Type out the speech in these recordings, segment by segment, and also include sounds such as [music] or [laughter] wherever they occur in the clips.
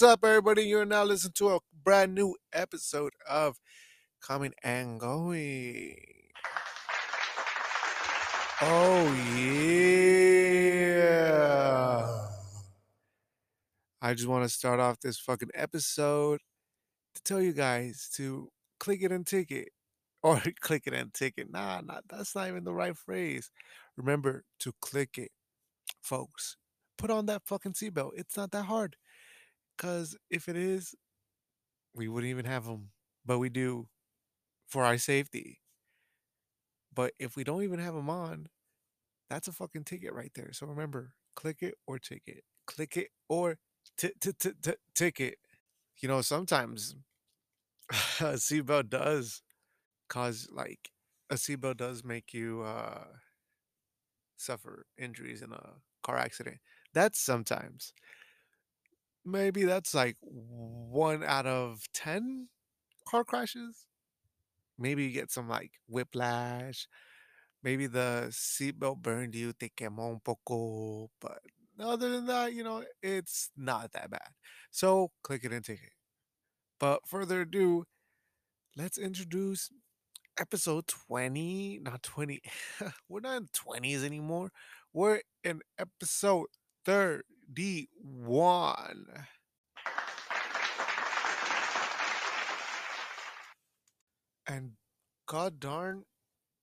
it. What's up, everybody? You're now listening to a brand new episode of Coming and Going. Oh, yeah. I just want to start off this fucking episode to tell you guys to click it and ticket. [laughs] Or click it and ticket. Nah, nah, that's not even the right phrase. Remember to click it, folks. Put on that fucking seatbelt. It's not that hard. Because if it is, we wouldn't even have them. But we do for our safety. But if we don't even have them on, that's a fucking ticket right there. So remember, click it or ticket. Click it or t- t- t- t- ticket. You know, sometimes [laughs] a seatbelt does cause like a seatbelt does make you uh suffer injuries in a car accident. That's sometimes. Maybe that's like one out of 10 car crashes. Maybe you get some like whiplash. Maybe the seatbelt burned you, te quemó un poco. But other than that, you know, it's not that bad. So click it and take it. But further ado, let's introduce episode 20. Not 20. [laughs] We're not in 20s anymore. We're in episode 31. And god darn,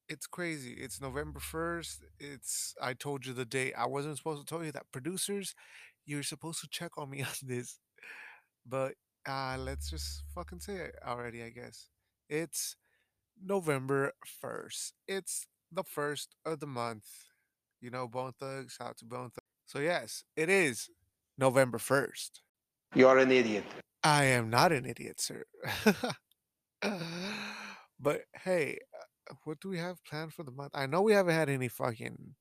it's crazy. It's November 1st. It's I told you the date. I wasn't supposed to tell you that. Producers, you're supposed to check on me [laughs] on this. But uh let's just fucking say it already, I guess. It's November 1st. It's the first of the month. You know, Bone Thugs, out to Bone Thugs. So yes, it is November 1st. You are an idiot. I am not an idiot, sir. [laughs] but hey, uh, what do we have planned for the month? I know we haven't had any fucking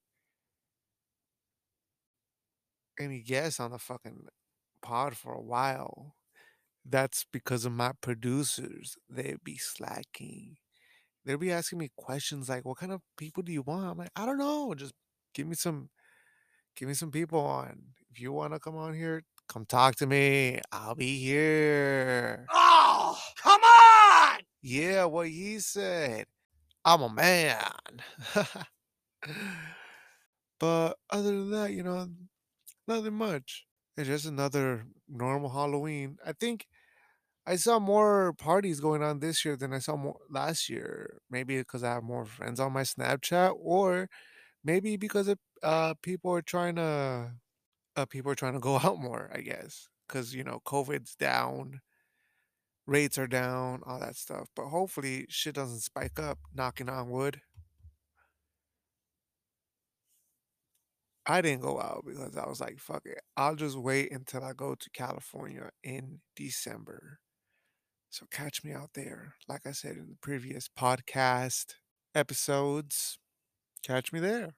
any guests on the fucking pod for a while. That's because of my producers. They'd be slacking. They'd be asking me questions like, "What kind of people do you want?" I'm like, "I don't know. Just give me some, give me some people on. If you want to come on here, come talk to me. I'll be here." Oh, come on! Yeah, what he said. I'm a man. [laughs] but other than that, you know, nothing much. It's just another normal Halloween. I think I saw more parties going on this year than I saw more last year. Maybe because I have more friends on my Snapchat, or maybe because of, uh people are trying to uh people are trying to go [laughs] out more. I guess because you know COVID's down, rates are down, all that stuff. But hopefully, shit doesn't spike up. Knocking on wood. I didn't go out because I was like, fuck it. I'll just wait until I go to California in December. So catch me out there. Like I said in the previous podcast episodes, catch me there.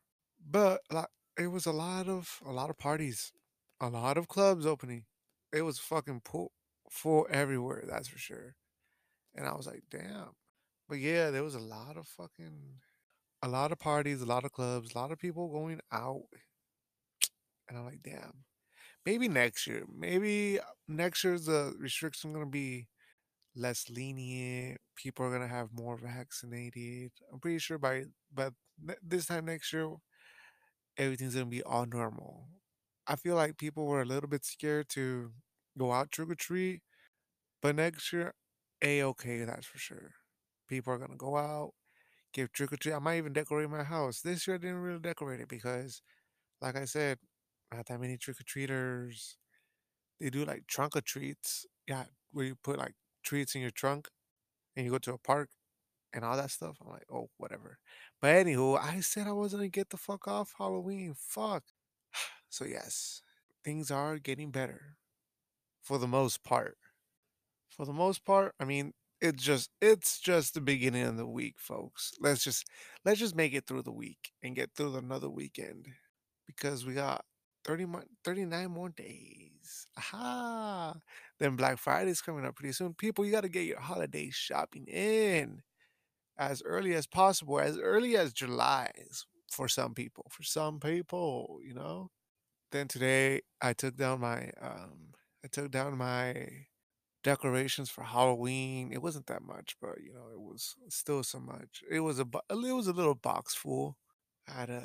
But like it was a lot of a lot of parties, a lot of clubs opening. It was fucking full, full everywhere, that's for sure. And I was like, damn. But yeah, there was a lot of fucking a lot of parties, a lot of clubs, a lot of people going out. And I'm like, damn. Maybe next year. Maybe uh, next year the restriction gonna be less lenient. People are gonna have more vaccinated. I'm pretty sure by this time next year, everything's gonna be all normal. I feel like people were a little bit scared to go out trick or treat, but next year, a okay, that's for sure. People are gonna go out, give trick or treat. I might even decorate my house. This year, I didn't really decorate it because, like I said, not that many trick or treaters. They do like trunk or treats. Yeah, where you put like treats in your trunk and you go to a park and all that stuff. I'm like, oh, whatever. But anywho, I said I wasn't gonna get the fuck off Halloween. Fuck. [sighs] So yes, things are getting better for the most part. For the most part, I mean, it's just it's just the beginning of the week, folks. Let's just let's just make it through the week and get through another weekend because we got 30 more, 39 more days. Aha. Then Black Friday's coming up pretty soon. People, you got to get your holiday shopping in as early as possible, as early as July for some people. For some people, you know. Then today I took down my um I took down my decorations for Halloween. It wasn't that much, but you know, it was still so much. It was a it was a little box full. I had to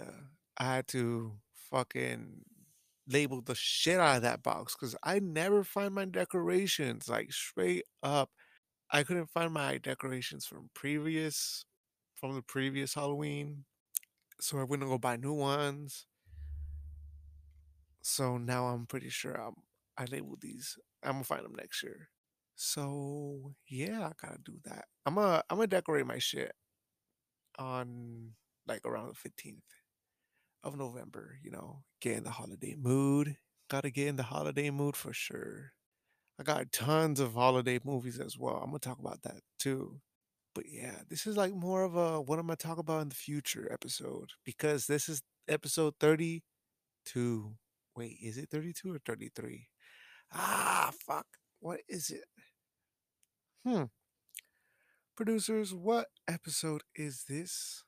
I had to fucking label the shit out of that box because I never find my decorations like straight up. I couldn't find my decorations from previous from the previous Halloween, so I went to go buy new ones. So now I'm pretty sure I'm I labeled these. I'm gonna find them next year. So yeah, I gotta do that. I'm gonna I'm gonna decorate my shit on like around the 15th of November. You know, get in the holiday mood. Gotta get in the holiday mood for sure. I got tons of holiday movies as well. I'm gonna talk about that too. But yeah, this is like more of a what am I talk about in the future episode because this is episode 32. Wait, is it 32 or 33? Ah, fuck. What is it? Hmm. Producers, what episode is this?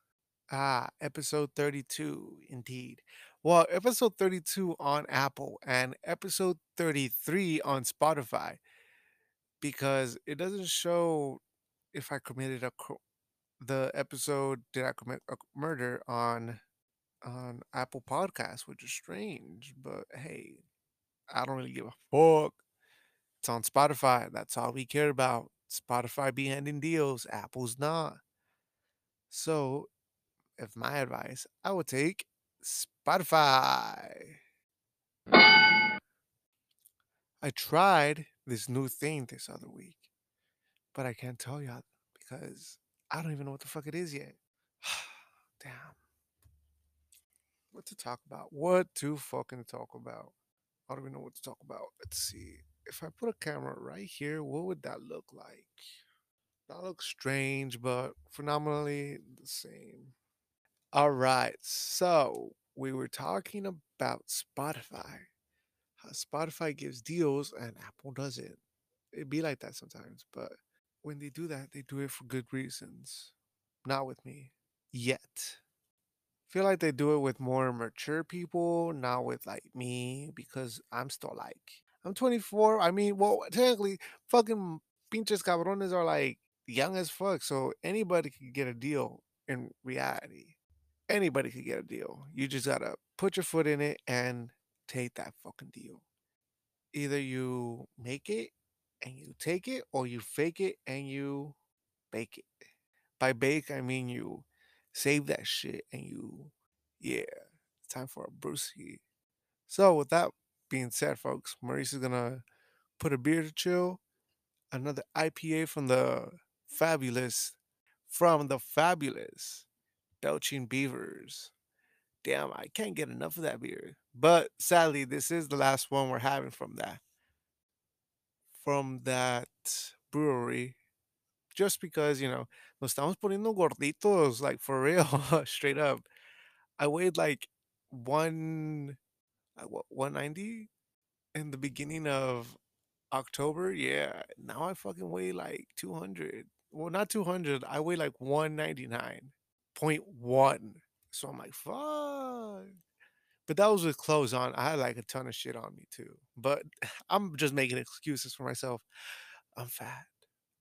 Ah, episode 32, indeed. Well, episode 32 on Apple and episode 33 on Spotify because it doesn't show if I committed a cr- the episode did I commit a murder on on Apple Podcasts, which is strange, but hey, I don't really give a fuck. It's on Spotify. That's all we care about. Spotify be handing deals, Apple's not. So, if my advice, I would take Spotify. I tried this new thing this other week, but I can't tell y'all because I don't even know what the fuck it is yet. [sighs] Damn. What to talk about? What to fucking talk about? I don't even know what to talk about. Let's see. If I put a camera right here, what would that look like? That looks strange, but phenomenally the same. All right. So we were talking about Spotify. How Spotify gives deals and Apple doesn't. It'd be like that sometimes, but when they do that, they do it for good reasons. Not with me. Yet. feel like they do it with more mature people, not with like me, because I'm still like I'm 24. I mean, well, technically, fucking pinches cabrones are like young as fuck, so anybody could get a deal in reality. Anybody could get a deal. You just gotta put your foot in it and take that fucking deal. Either you make it and you take it, or you fake it and you bake it. By bake, I mean you save that shit and you, yeah, time for a brewski. So, with that being said, folks, Maurice is gonna put a beer to chill, another IPA from the fabulous, from the fabulous Belching Beavers. Damn, I can't get enough of that beer. But sadly, this is the last one we're having from that, from that brewery just because, you know, nos estamos poniendo gorditos, like for real, [laughs] straight up. I weighed like one, uh, what, 190 in the beginning of October. Yeah, now I fucking weigh like 200. Well, not 200. I weigh like 199.1. So I'm like, fuck. But that was with clothes on. I had like a ton of shit on me too. But [laughs] I'm just making excuses for myself. I'm fat.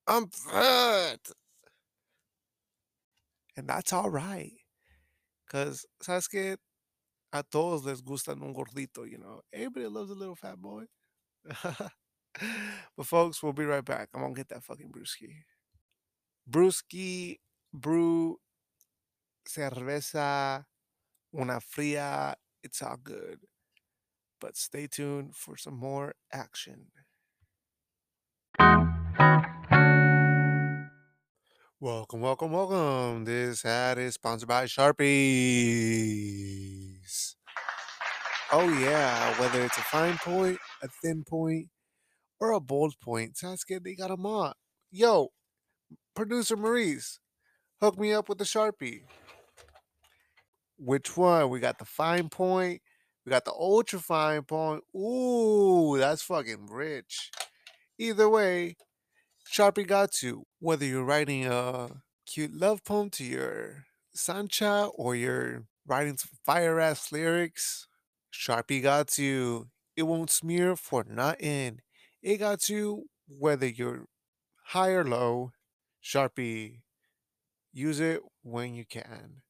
I'm fat. And that's all right. Because, ¿sabes qué? A todos les gustan un gordito, you know. Everybody loves a little fat boy. [laughs] but folks, we'll be right back. I'm gonna get that fucking brewski. Brewski, brew, cerveza, una fría. It's all good. But stay tuned for some more action. Welcome, welcome, welcome. This ad is sponsored by Sharpies. Oh yeah, whether it's a fine point, a thin point, or a bold point, Sasuke, they got them all. Yo, producer Maurice, hook me up with a Sharpie. Which one? We got the fine point. We got the ultra fine point. Ooh, that's fucking rich. Either way, Sharpie got you. Whether you're writing a cute love poem to your Sancha or you're writing some fire ass lyrics, Sharpie got you. It won't smear for nothing. It got you whether you're high or low. Sharpie, use it when you can.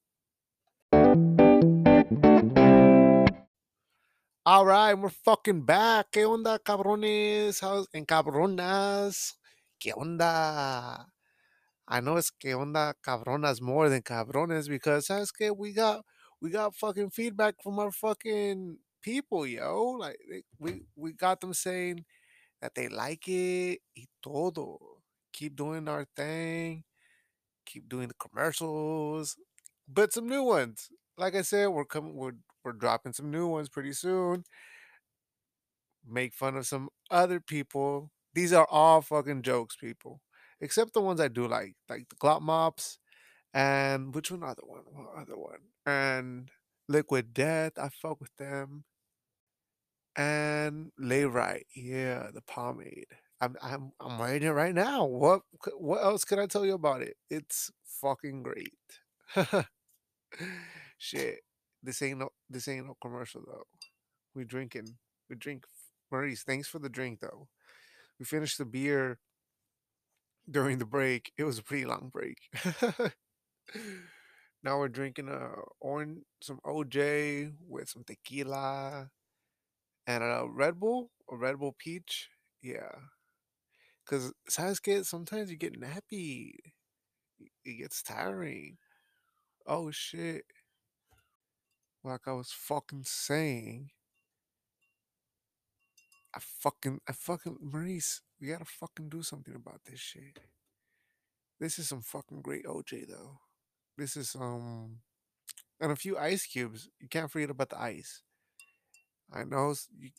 All right, we're fucking back. ¿Qué onda, cabrones? How's and cabronas? ¿Qué onda? I know it's que onda cabronas more than cabrones because sabes que we got we got fucking feedback from our fucking people, yo. Like eh, we we got them saying that they like it y todo. Keep doing our thing. Keep doing the commercials, but some new ones. Like I said, we're coming. We're we're dropping some new ones pretty soon. Make fun of some other people. These are all fucking jokes, people, except the ones I do like, like the Glop Mops and which one other one? What other one? And Liquid Death. I fuck with them. And Layrite, yeah, the pomade. I'm I'm I'm writing it right now. What what else can I tell you about it? It's fucking great. [laughs] Shit, this ain't no this ain't no commercial though. We drinking. We drink. Maurice, thanks for the drink though. We finished the beer during the break. It was a pretty long break. [laughs] now we're drinking a orange, some OJ with some tequila and a Red Bull, a Red Bull peach. Yeah, because sabes que sometimes you get nappy. It gets tiring. Oh shit! Like I was fucking saying, I fucking, I fucking, Maurice, we gotta fucking do something about this shit. This is some fucking great OJ though. This is um, and a few ice cubes. You can't forget about the ice. I know you,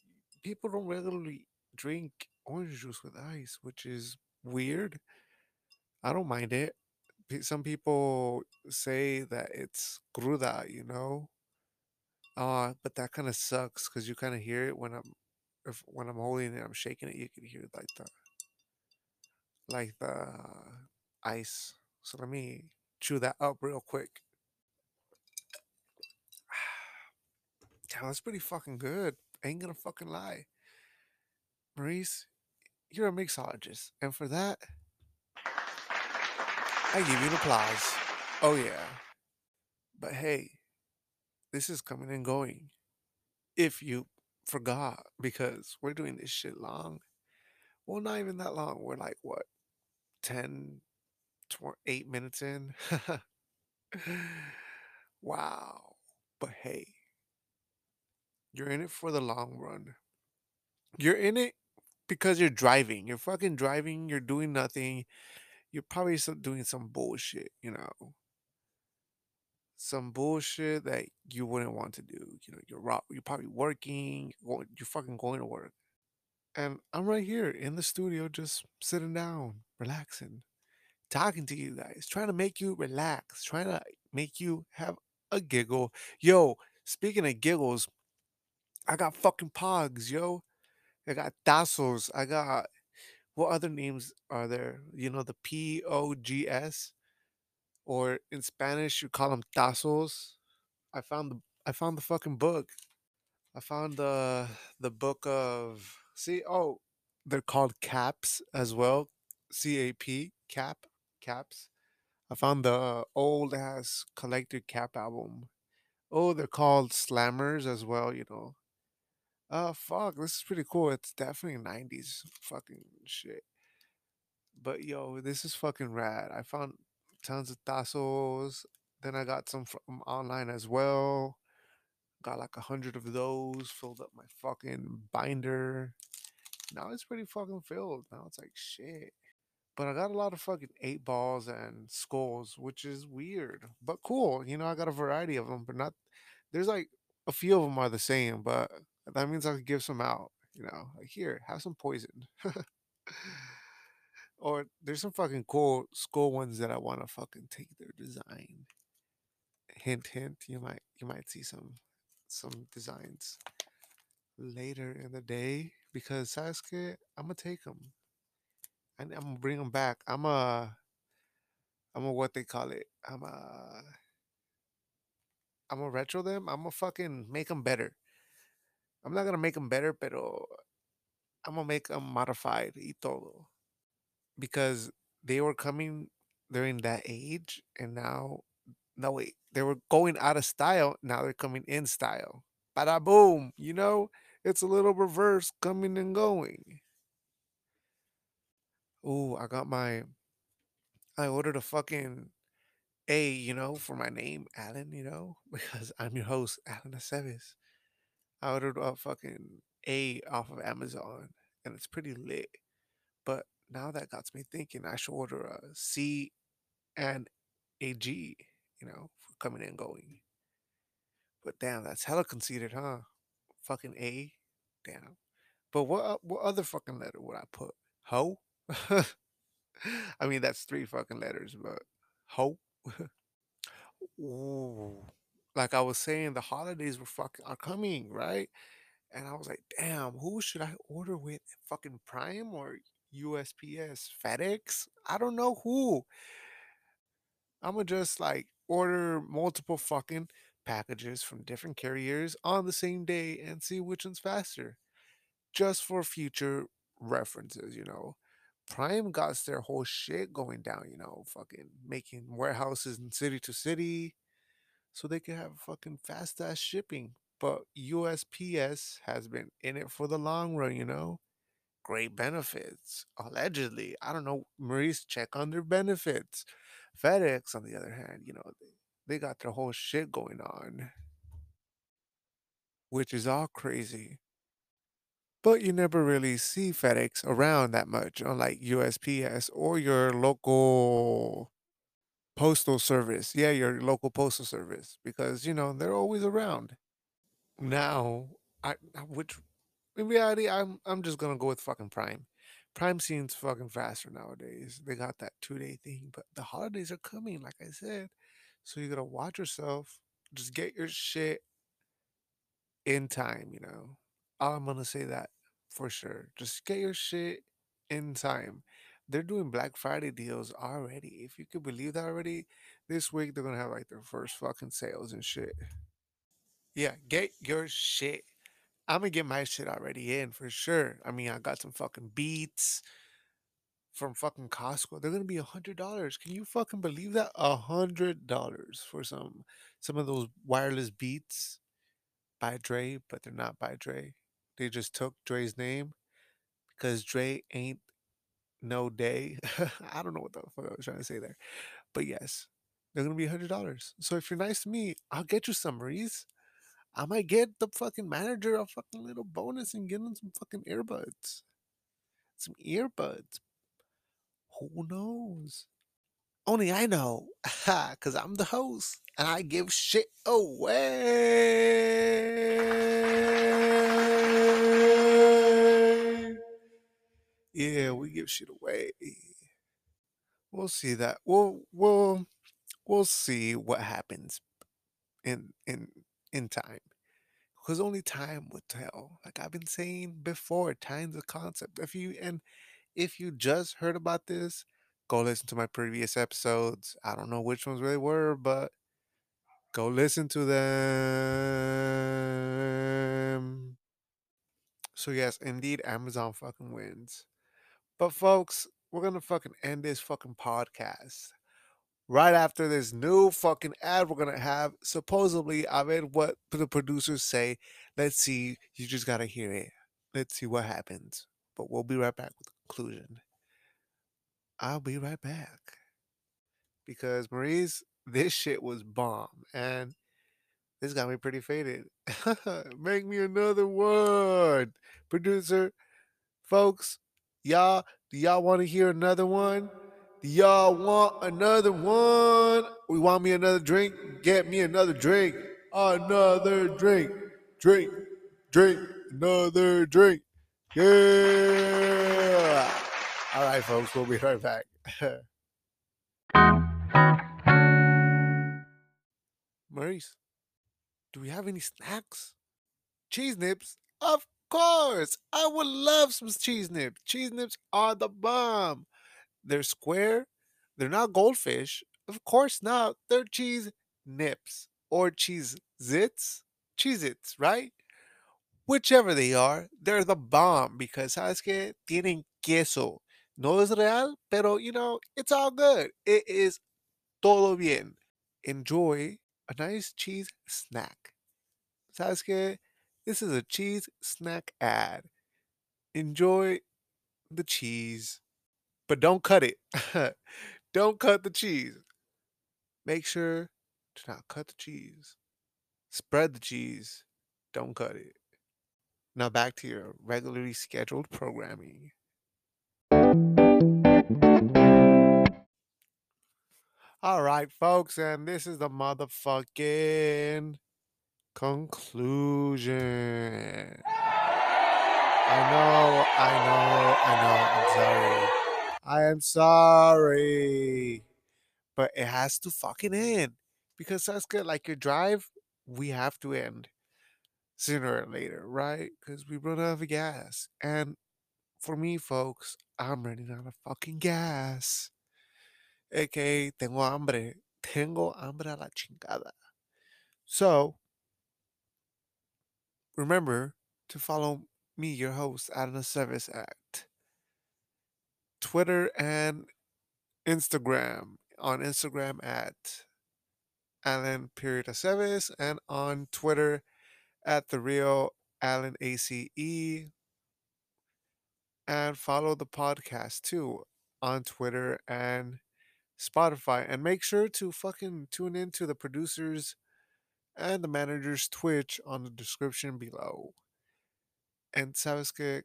people don't regularly drink orange juice with ice, which is weird. I don't mind it. Some people say that it's cruda, you know, uh, but that kind of sucks because you kind of hear it when I'm if when I'm holding it, I'm shaking it. You can hear like the like the ice. So let me chew that up real quick. [sighs] Damn, that's pretty fucking good. Ain't gonna fucking lie. Maurice, you're a mixologist, and for that, I give you an applause. Oh yeah. But hey, this is coming and going. If you forgot, because we're doing this shit long. Well, not even that long. We're like what, 10, 20, 8 minutes in? [laughs] wow. But hey, you're in it for the long run. You're in it because you're driving. You're fucking driving. You're doing nothing. You're probably doing some bullshit, you know, some bullshit that you wouldn't want to do. You know, you're ro- you're probably working. Or you're fucking going to work, and I'm right here in the studio, just sitting down, relaxing, talking to you guys, trying to make you relax, trying to make you have a giggle. Yo, speaking of giggles, I got fucking pogs, yo. I got tazos. I got what other names are there? You know, the P O G S, or in Spanish you call them tazos. I found the I found the fucking book. I found the the book of see oh they're called caps as well. C A P cap caps. I found the old ass collector cap album. Oh, they're called slammers as well, you know. Oh fuck, this is pretty cool. It's definitely 90s fucking shit. But yo, this is fucking rad. I found tons of tazos. Then I got some from online as well. Got like a hundred of those. Filled up my fucking binder. Now it's pretty fucking filled. Now it's like shit. But I got a lot of fucking eight balls and skulls, which is weird, but cool. You know, I got a variety of them, but not. There's like a few of them are the same, but that means I could give some out. You know, like here, have some poison. [laughs] or there's some fucking cool skull ones that I want to fucking take their design. Hint, hint. You might you might see some some designs later in the day because Sasuke, I'm gonna take them and I'm gonna bring them back. I'm a I'm a what they call it. I'm a I'm gonna retro them. I'm gonna fucking make them better. I'm not gonna make them better, pero I'm gonna make them modified y todo because they were coming during that age, and now no wait, they were going out of style. Now they're coming in style. Bada boom, you know, it's a little reverse coming and going. Ooh, I got my. I ordered a fucking A, you know, for my name, Alan, you know, [laughs] because I'm your host, Alan Aceves. I ordered a fucking A off of Amazon, and it's pretty lit. But now that got me thinking, I should order a C and a G, you know, for coming and going. But damn, that's hella conceited, huh? Fucking A, damn. But what uh, what other fucking letter would I put? Ho? [laughs] I mean, that's three fucking letters, but ho? [laughs] Ooh. Like I was saying, the holidays were fucking are coming, right? And I was like, damn, who should I order with? Fucking Prime or USPS? FedEx? I don't know who. I'm gonna just like order multiple fucking packages from different carriers on the same day and see which one's faster. Just for future references, you know. Prime got their whole shit going down, you know, fucking making warehouses in city to city so they can have fucking fast ass shipping. But USPS has been in it for the long run, you know? Great benefits, allegedly. I don't know. Maurice, check on their benefits. FedEx, on the other hand, you know, they, they got their whole shit going on, which is all crazy. But you never really see FedEx around that much, unlike USPS or your local postal service. Yeah, your local postal service, because, you know, they're always around. Now, I which in reality, I'm I'm just gonna go with fucking Prime. Prime seems fucking faster nowadays. They got that two day thing, but the holidays are coming, like I said. So you gotta watch yourself. Just get your shit in time, you know. I'm gonna say that for sure. Just get your shit in time. They're doing Black Friday deals already. If you could believe that already, this week they're gonna have like their first fucking sales and shit. Yeah, get your shit I'm gonna get my shit already in for sure. I mean, I got some fucking beats from fucking Costco. They're gonna be a hundred dollars. Can you fucking believe that? A hundred dollars for some some of those wireless beats by Dre, but they're not by Dre. They just took Dre's name because Dre ain't no day. [laughs] I don't know what the fuck I was trying to say there, but yes, they're gonna be a hundred dollars. So if you're nice to me, I'll get you some Reese. I might get the fucking manager a fucking little bonus and get him some fucking earbuds. Some earbuds. Who knows? Only I know. [laughs] Because I'm the host and I give shit away. Yeah, we give shit away. We'll see that. We'll we'll we'll see what happens in in in time. Because only time would tell. Like I've been saying before, time's a concept. If you and if you just heard about this, go listen to my previous episodes. I don't know which ones they were, but go listen to them. So yes, indeed, Amazon fucking wins. But folks, we're gonna fucking end this fucking podcast right after this new fucking ad we're gonna have. Supposedly, I read what the producers say. Let's see. You just gotta hear it. Let's see what happens. But we'll be right back with the conclusion. I'll be right back. Because Maurice, this shit was bomb. And this got me pretty faded. [laughs] Make me another one. Producer, folks, y'all, do y'all want to hear another one? Y'all want another one? We want me another drink? Get me another drink. Another drink. Drink. Drink. Another drink. Yeah. All right, folks, we'll be right back. [laughs] Maurice, do we have any snacks? Cheese nips? Of course! I would love some cheese nips. Cheese nips are the bomb. They're square. They're not goldfish. Of course not. They're cheese nips or cheese zits. Cheez-Its, right? whichever they are, they're the bomb because sabes que tienen queso. No es real, pero you know, it's all good. It is todo bien. Enjoy a nice cheese snack. Sabes que this is a cheese snack ad. Enjoy the cheese, but don't cut it. [laughs] don't cut the cheese. Make sure to not cut the cheese. Spread the cheese. Don't cut it. Now back to your regularly scheduled programming. All right, folks, and this is the motherfucking conclusion. I know, I know, I know. I'm sorry. I am sorry. But it has to fucking end. Because good. Like your drive, we have to end sooner or later, right? Because we run out of gas. And for me, folks, I'm running out of fucking gas. AKA, tengo hambre. Tengo hambre a la chingada. So, remember to follow me, your host, Alan Aceves at Twitter and Instagram. On Instagram at Alan period Aceves and on Twitter at the real Alan ACE. And follow the podcast too on Twitter and Spotify. And make sure to fucking tune in to the producers and the manager's Twitch on the description below. And sabes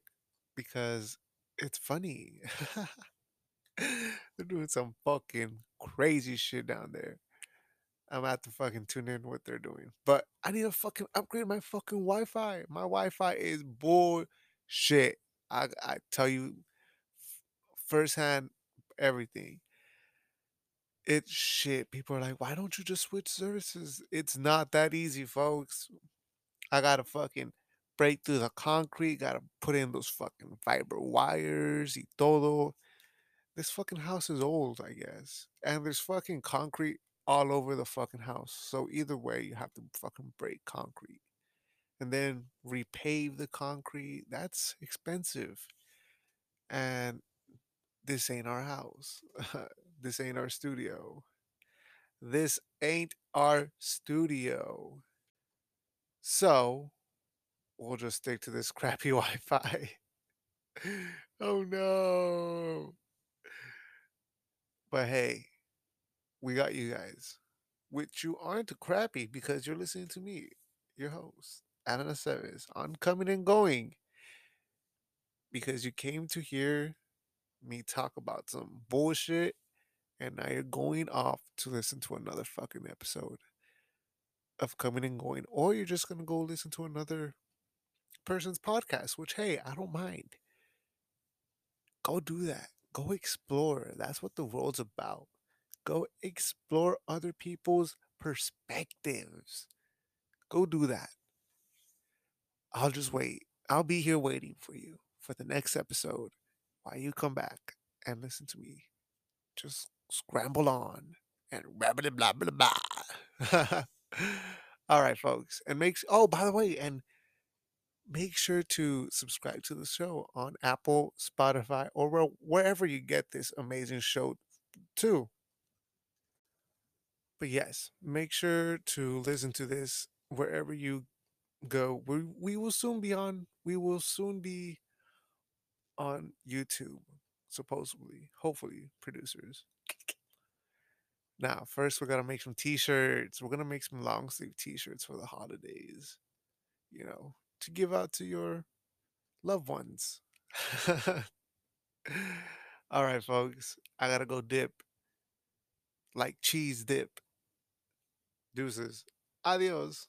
because it's funny. [laughs] They're doing some fucking crazy shit down there. I'm gonna have to fucking tune in what they're doing. But I need to fucking upgrade my fucking Wi-Fi. My Wi-Fi is bullshit. I I tell you firsthand everything. It's shit. People are like, why don't you just switch services? It's not that easy, folks. I gotta fucking break through the concrete, gotta put in those fucking fiber wires y todo. This fucking house is old, I guess. And there's fucking concrete all over the fucking house. So either way, you have to fucking break concrete. And then repave the concrete. That's expensive. And this ain't our house. [laughs] this ain't our studio. This ain't our studio. So we'll just stick to this crappy [laughs] Wi Fi. oh no. But hey, we got you guys. Which you aren't crappy because you're listening to me, your host, Alan Aceves, on coming and going. Because you came to hear me talk about some bullshit and now you're going off to listen to another fucking episode of coming and going, or you're just gonna go listen to another person's podcast, which hey, I don't mind. Go do that. Go explore. That's what the world's about. Go explore other people's perspectives. Go do that. I'll just wait. I'll be here waiting for you for the next episode while you come back and listen to me. Just scramble on and blah blah blah blah blah. All right, folks, and makes oh by the way, and make sure to subscribe to the show on Apple, Spotify, or wherever you get this amazing show too. But yes, make sure to listen to this wherever you go. We we will soon be on. We will soon be on YouTube, supposedly. Hopefully, producers. Now, first we're gonna make some t-shirts. We're gonna make some long sleeve t-shirts for the holidays. You know, to give out to your loved ones. [laughs] All right, folks. I gotta go dip. Like cheese dip. Deuces. Adios.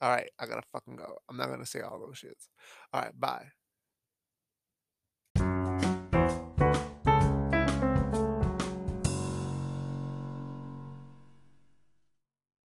All right, I gotta fucking go. I'm not gonna say all those shits. All right, bye.